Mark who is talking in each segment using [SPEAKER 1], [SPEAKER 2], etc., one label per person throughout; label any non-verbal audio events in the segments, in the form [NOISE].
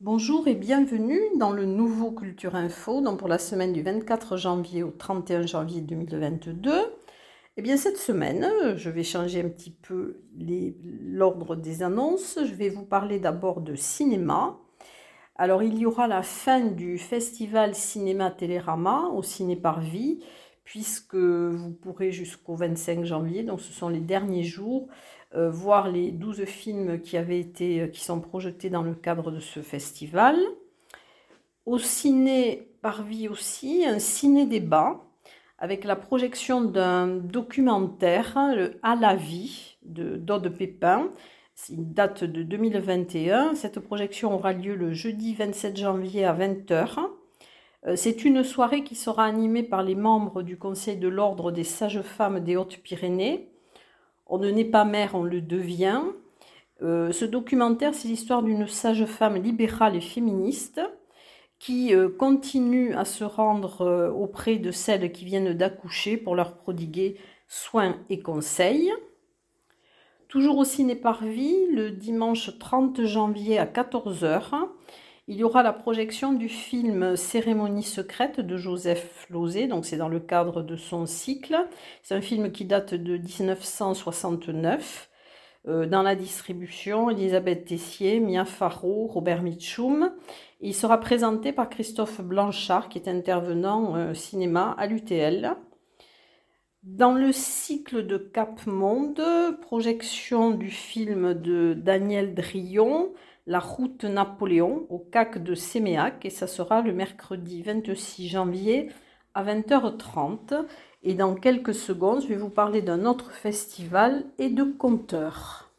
[SPEAKER 1] Bonjour et bienvenue dans le nouveau Culture Info, donc pour la semaine du 24 janvier au 31 janvier 2022. Eh bien cette semaine, je vais changer un petit peu l'ordre des annonces. Je vais vous parler d'abord de cinéma. Alors il y aura la fin du festival Cinéma Télérama au Ciné Vie, puisque vous pourrez jusqu'au 25 janvier, donc ce sont les derniers jours, euh, voir les 12 films qui, avaient été, euh, qui sont projetés dans le cadre de ce festival. Au ciné Parvis aussi, un ciné-débat avec la projection d'un documentaire, le À la vie, de Dode Pépin. une date de 2021. Cette projection aura lieu le jeudi 27 janvier à 20h. Euh, c'est une soirée qui sera animée par les membres du Conseil de l'Ordre des Sages-Femmes des Hautes-Pyrénées on ne naît pas mère, on le devient. Euh, ce documentaire, c'est l'histoire d'une sage-femme libérale et féministe qui euh, continue à se rendre auprès de celles qui viennent d'accoucher pour leur prodiguer soins et conseils. Toujours au ciné Parvis, le dimanche 30 janvier à 14h, il y aura la projection du film Cérémonie secrète de Joseph Lozé, donc c'est dans le cadre de son cycle. C'est un film qui date de 1969. Euh, dans la distribution, Elisabeth Tessier, Mia Farrow, Robert Mitchum. Il sera présenté par Christophe Blanchard, qui est intervenant euh, cinéma à l'UTL. Dans le cycle de Cap Monde, projection du film de Daniel Drillon, la route Napoléon au CAC de Séméac et ça sera le mercredi 26 janvier à 20h30. Et dans quelques secondes, je vais vous parler d'un autre festival et de conteurs.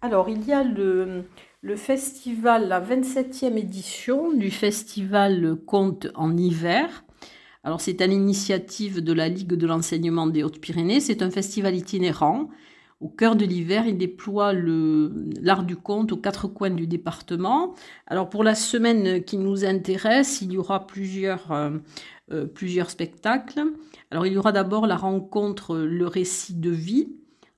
[SPEAKER 1] Alors, il y a le, le festival, la 27e édition du festival Conte en hiver. Alors c'est à l'initiative de la Ligue de l'enseignement des Hautes-Pyrénées. C'est un festival itinérant. Au cœur de l'hiver, il déploie l'art du conte aux quatre coins du département. Alors pour la semaine qui nous intéresse, il y aura plusieurs, euh, euh, plusieurs spectacles. Alors il y aura d'abord la rencontre Le récit de vie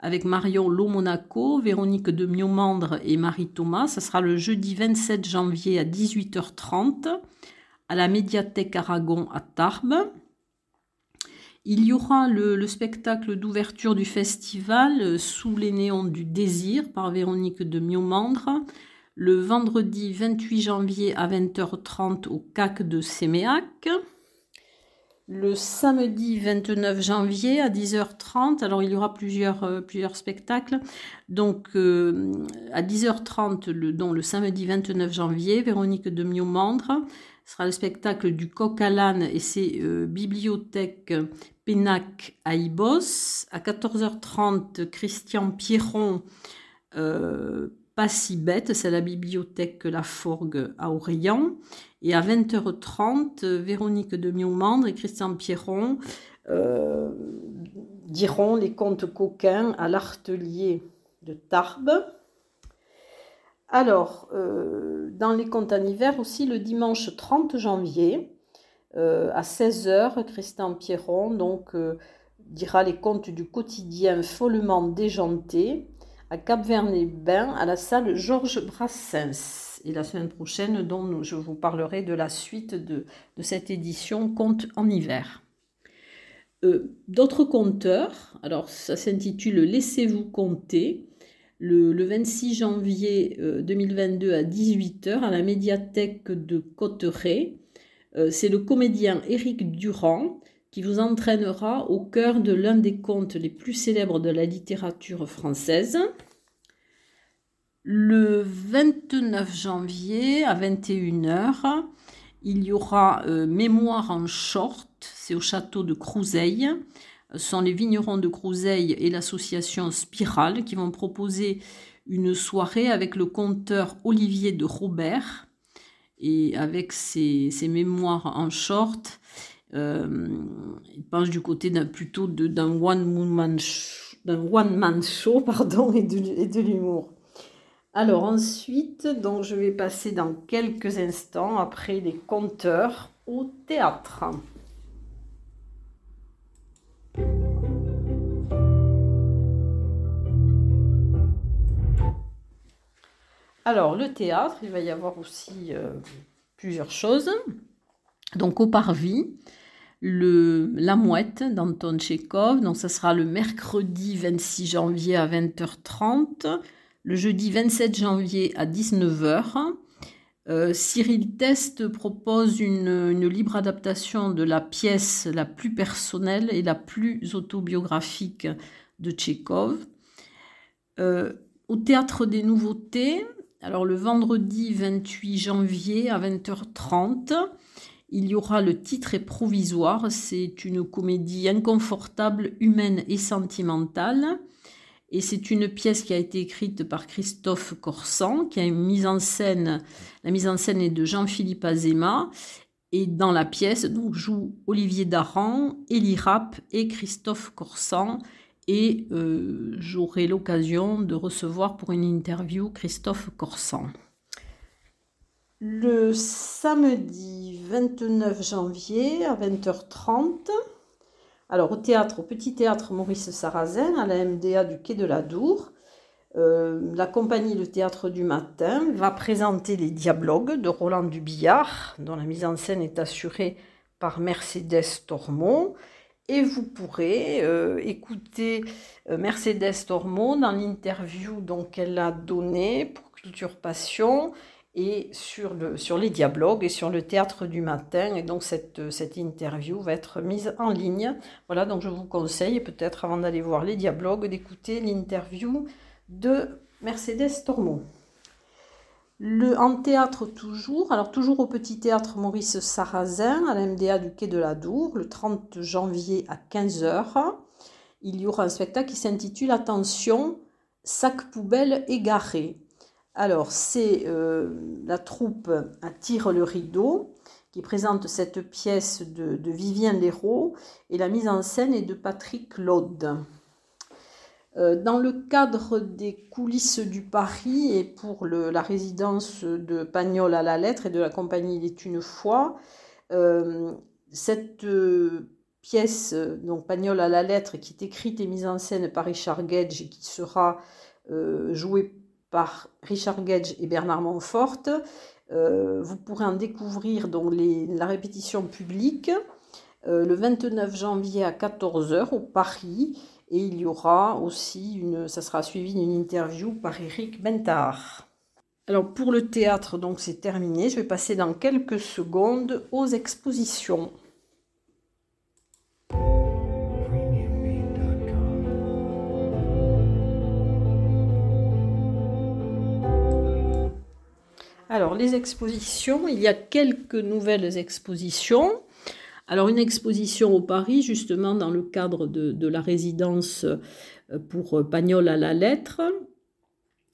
[SPEAKER 1] avec Marion Lomonaco, Véronique de Miomandre et Marie Thomas. Ce sera le jeudi 27 janvier à 18h30 à la médiathèque Aragon à Tarbes. Il y aura le, spectacle d'ouverture du festival euh, Sous les néons du désir par Véronique de Miomandre le vendredi 28 janvier à 20h30 au CAC de Séméac le samedi 29 janvier à 10h30. Alors il y aura plusieurs, euh, spectacles. Donc euh, à 10h30, le, le samedi 29 janvier, Véronique de Miomandre sera le spectacle du coq à l'âne et ses euh, bibliothèques Pénac à Ibos. À 14h30, Christian Pierron si bête, c'est la bibliothèque La Forgue à Orient. Et à 20h30, Véronique de Miomandre et Christian Pierron euh, diront les contes coquins à l'artelier de Tarbes. Alors, euh, dans les contes en hiver aussi, le dimanche 30 janvier, euh, à 16h, Christian Pierron donc, dira les contes du quotidien follement déjanté à Cap-Vert-les-Bains à la salle Georges Brassens. Et la semaine prochaine, dont je vous parlerai de la suite de, cette édition Conte en hiver. Euh, d'autres compteurs, alors ça s'intitule Laissez-vous compter, le, 26 janvier 2022 euh, à 18h à la médiathèque de Cotteret. Euh, c'est le comédien Éric Durand qui vous entraînera au cœur de l'un des contes les plus célèbres de la littérature française. Le 29 janvier à 21h, il y aura euh, Mémoire en short, c'est au château de Crouseille. Ce sont les vignerons de Crouseille et l'association Spirale qui vont proposer une soirée avec le conteur Olivier de Robert. Et avec ses, ses mémoires en short, euh, il penche du côté plutôt d'un one man, show, [LAUGHS] et de, l'humour. Alors ensuite, donc je vais passer dans quelques instants après les compteurs au théâtre. Alors le théâtre, il va y avoir aussi euh, plusieurs choses. Donc au parvis, le, La Mouette d'Anton Tchekhov. Donc, ça sera le mercredi 26 janvier à 20h30, le jeudi 27 janvier à 19h. Euh, Cyril Test propose une, libre adaptation de la pièce la plus personnelle et la plus autobiographique de Tchekhov. Euh, au Théâtre des Nouveautés, alors le vendredi 28 janvier à 20h30, il y aura le titre est provisoire, c'est une comédie inconfortable, humaine et sentimentale. Et c'est une pièce qui a été écrite par Christophe Corsan, qui a une mise en scène. La mise en scène est de Jean-Philippe Azema. Et dans la pièce, donc, jouent Olivier Daran, Elie Rapp et Christophe Corsan. Et euh, j'aurai l'occasion de recevoir pour une interview Christophe Corsan. Le samedi 29 janvier à 20h30, alors au théâtre, au Petit Théâtre Maurice Sarrazin, à la MDA du Quai de la Dour, euh, la compagnie Le Théâtre du Matin va présenter les dialogues de Roland Dubillard, dont la mise en scène est assurée par Mercedes Tormont. Et vous pourrez euh, écouter euh, Mercedes Tormont dans l'interview qu'elle a donnée pour Culture Passion et sur, le, sur les dialogues et sur le théâtre du matin. Et donc cette, interview va être mise en ligne. Voilà, donc je vous conseille peut-être avant d'aller voir les dialogues d'écouter l'interview de Mercedes Tormont. Le, en théâtre toujours, alors toujours au Petit Théâtre Maurice Sarrazin, à l'MDA du Quai de la Dour, le 30 janvier à 15h, il y aura un spectacle qui s'intitule Attention, sac poubelle égaré. Alors, c'est euh, la troupe Attire le rideau qui présente cette pièce de, Vivien Léraud et la mise en scène est de Patrick Laude. Euh, dans le cadre des coulisses du Paris et pour la résidence de Pagnol à la lettre et de la compagnie Il est une fois, euh, cette pièce, donc Pagnol à la lettre, qui est écrite et mise en scène par Richard Gage et qui sera jouée par Richard Gage et Bernard Montfort. Euh, vous pourrez en découvrir donc la répétition publique euh, le 29 janvier à 14h au Paris. Et il y aura aussi une, ça sera suivi d'une interview par Eric Bentard. Alors pour le théâtre, donc c'est terminé. Je vais passer dans quelques secondes aux expositions. Alors, les expositions, il y a quelques nouvelles expositions. Alors, une exposition au Paris, justement, dans le cadre de, la résidence euh, pour Pagnol à la lettre.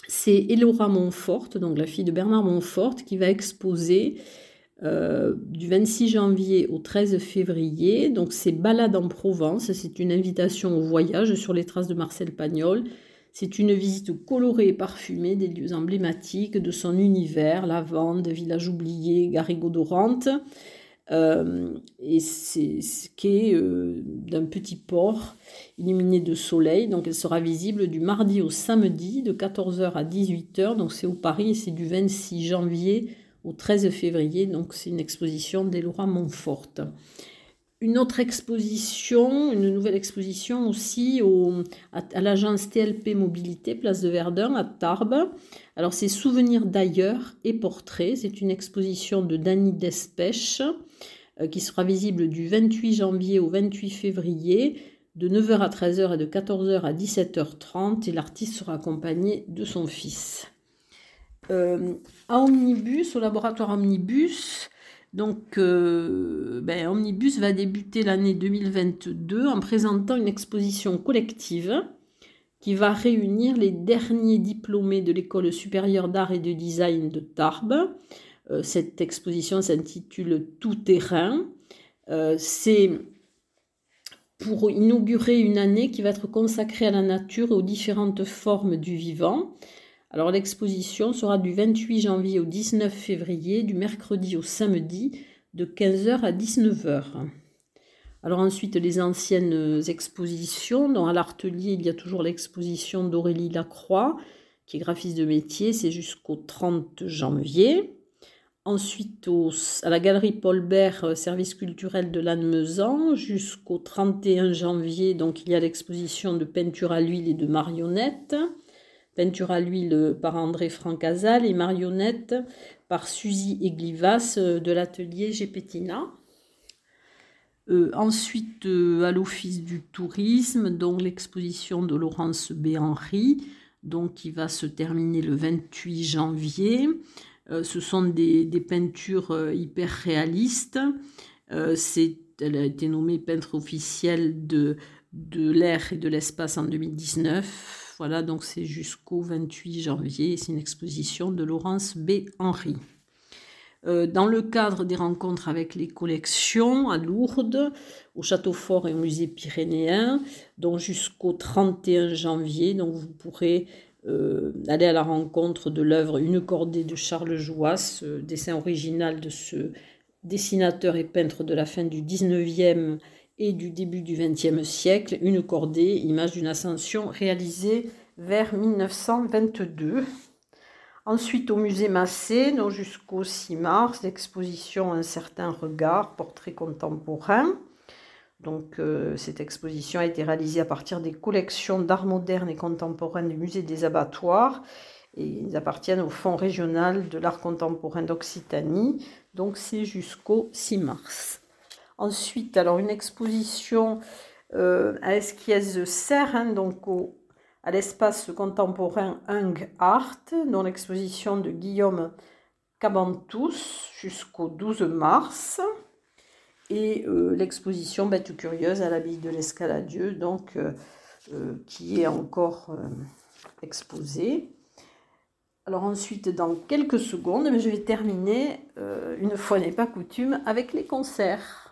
[SPEAKER 1] C'est Elora Montfort, donc la fille de Bernard Montfort, qui va exposer euh, du 26 janvier au 13 février. Donc, c'est Balade en Provence. C'est une invitation au voyage sur les traces de Marcel Pagnol c'est une visite colorée et parfumée des lieux emblématiques de son univers, Lavande, Village oublié, Garrigou d'Orante. Euh, et c'est ce qui est euh, d'un petit port illuminé de soleil. Donc elle sera visible du mardi au samedi de 14h à 18h. Donc c'est au Paris et c'est du 26 janvier au 13 février. Donc c'est une exposition d'Elora Montfort une autre exposition, une nouvelle exposition aussi à, l'agence TLP Mobilité, place de Verdun, à Tarbes. Alors, c'est Souvenirs d'ailleurs et portraits. C'est une exposition de Dany Despèche euh, qui sera visible du 28 janvier au 28 février, de 9h à 13h et de 14h à 17h30. Et l'artiste sera accompagné de son fils. Euh, à Omnibus, au laboratoire Omnibus, donc, euh, ben, Omnibus va débuter l'année 2022 en présentant une exposition collective qui va réunir les derniers diplômés de l'école supérieure d'art et de design de Tarbes. Euh, cette exposition s'intitule Tout terrain. Euh, c'est pour inaugurer une année qui va être consacrée à la nature et aux différentes formes du vivant. Alors l'exposition sera du 28 janvier au 19 février, du mercredi au samedi, de 15h à 19h. Alors ensuite, les anciennes expositions. Dans à l'Artelier, il y a toujours l'exposition d'Aurélie Lacroix, qui est graphiste de métier, c'est jusqu'au 30 janvier. Ensuite, à la galerie Paul Bert, euh, service culturel de Lannemezan, jusqu'au 31 janvier, donc il y a l'exposition de peinture à l'huile et de marionnettes. Peinture à l'huile par André Francazal et marionnettes par Suzy Eglivas euh, de l'atelier Gepettina. Euh, ensuite, à l'Office du tourisme, l'exposition de Laurence B. Henry, donc qui va se terminer le 28 janvier. Euh, ce sont des, peintures euh, hyper réalistes. Euh, elle a été nommée peintre officielle de, de l'air et de l'espace en 2019. Voilà, donc c'est jusqu'au 28 janvier. C'est une exposition de Laurence B. Henry. dans le cadre des rencontres avec les collections à Lourdes, au Château Fort et au Musée Pyrénéen, donc jusqu'au 31 janvier. Vous pourrez euh, aller à la rencontre de l'œuvre Une cordée de Charles Jouas, dessin original de ce dessinateur et peintre de la fin du 19e et du début du 20e siècle, Une cordée, image d'une ascension réalisée vers 1922. Ensuite, au musée Massé, jusqu'au 6 mars, l'exposition Un certain regard, portrait contemporain. Donc, euh, cette exposition a été réalisée à partir des collections d'art moderne et contemporain du musée des abattoirs. Et ils appartiennent au Fonds régional de l'art contemporain d'Occitanie. Donc, c'est jusqu'au 6 mars. Ensuite, alors une exposition euh, à Esquies Serre, hein, donc à l'espace contemporain Hung Art, dont l'exposition de Guillaume Cabantous jusqu'au 12 mars et euh, l'exposition Bête curieuse à l'abbaye de l'Escaladieu, donc euh, qui est encore exposée. Alors ensuite, dans quelques secondes, je vais terminer, une fois n'est pas coutume, avec les concerts.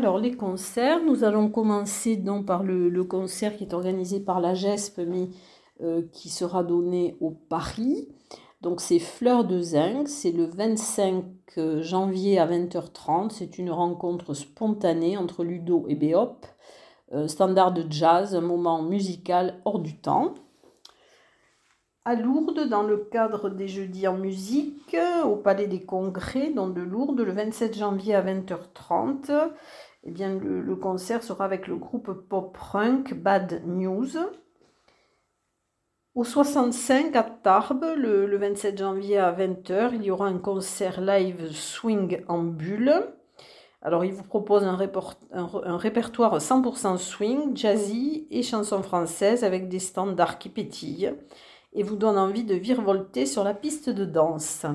[SPEAKER 1] Alors les concerts, nous allons commencer donc par le, concert qui est organisé par la GESP mais euh, qui sera donné au Paris. Donc c'est Fleur de Zinc, c'est le 25 euh, janvier à 20h30. C'est une rencontre spontanée entre Ludo et Béop. standard de jazz, un moment musical hors du temps. À Lourdes, dans le cadre des Jeudis en musique, au Palais des Congrès, dans de Lourdes, le 27 janvier à 20h30, eh le, concert sera avec le groupe pop-punk Bad News. Au 65 à Tarbes, le, 27 janvier à 20h, il y aura un concert live swing en bulle. Alors, il vous propose un, un répertoire 100% swing, jazzy et chansons françaises avec des standards qui pétillent et vous donne envie de virevolter sur la piste de danse.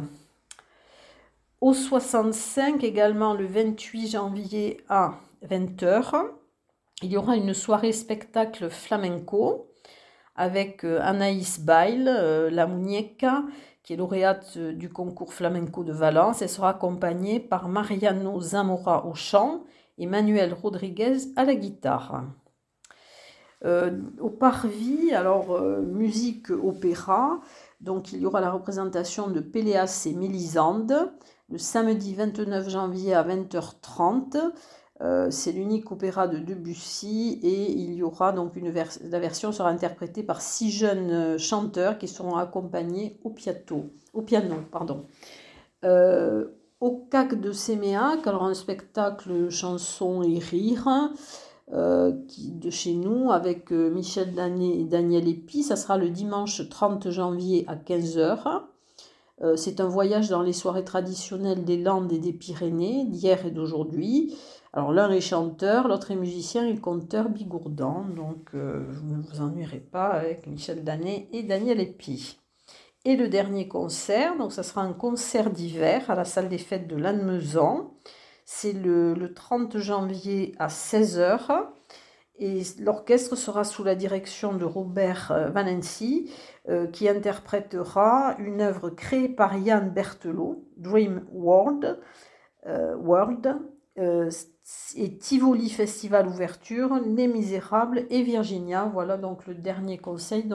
[SPEAKER 1] Au 65, également le 28 janvier à 20h, il y aura une soirée spectacle flamenco avec euh, Anaïs Bail, euh, la muñeca, qui est lauréate euh, du concours flamenco de Valence. Elle sera accompagnée par Mariano Zamora au chant et Manuel Rodriguez à la guitare. au Parvis, alors musique opéra, donc il y aura la représentation de Péléas et Mélisande, le samedi 29 janvier à 20h30. Euh, c'est l'unique opéra de Debussy et il y aura donc une la version sera interprétée par six jeunes euh, chanteurs qui seront accompagnés au, au piano. Pardon. Euh, au CAC de Séméac, alors un spectacle chanson et rire de chez nous avec Michel Danet et Daniel Epi. Ça sera le dimanche 30 janvier à 15h. Euh, c'est un voyage dans les soirées traditionnelles des Landes et des Pyrénées, d'hier et d'aujourd'hui. Alors l'un est chanteur, l'autre est musicien et conteur bigourdan, donc euh, vous ne vous ennuierez pas avec Michel Danet et Daniel Epi. Et le dernier concert, donc ça sera un concert d'hiver à la salle des fêtes de Lannemezan. C'est le, le, 30 janvier à 16h. Et l'orchestre sera sous la direction de Robert euh, Vanensi, euh, qui interprétera une œuvre créée par Yann Berthelot, Dream World, euh, World et Tivoli Festival Ouverture, Les Misérables et Virginia. Voilà donc le dernier conseil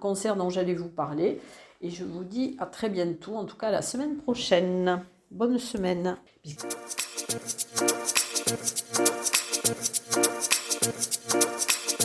[SPEAKER 1] concert dont j'allais vous parler. Et je vous dis à très bientôt, en tout cas la semaine prochaine. Bonne semaine.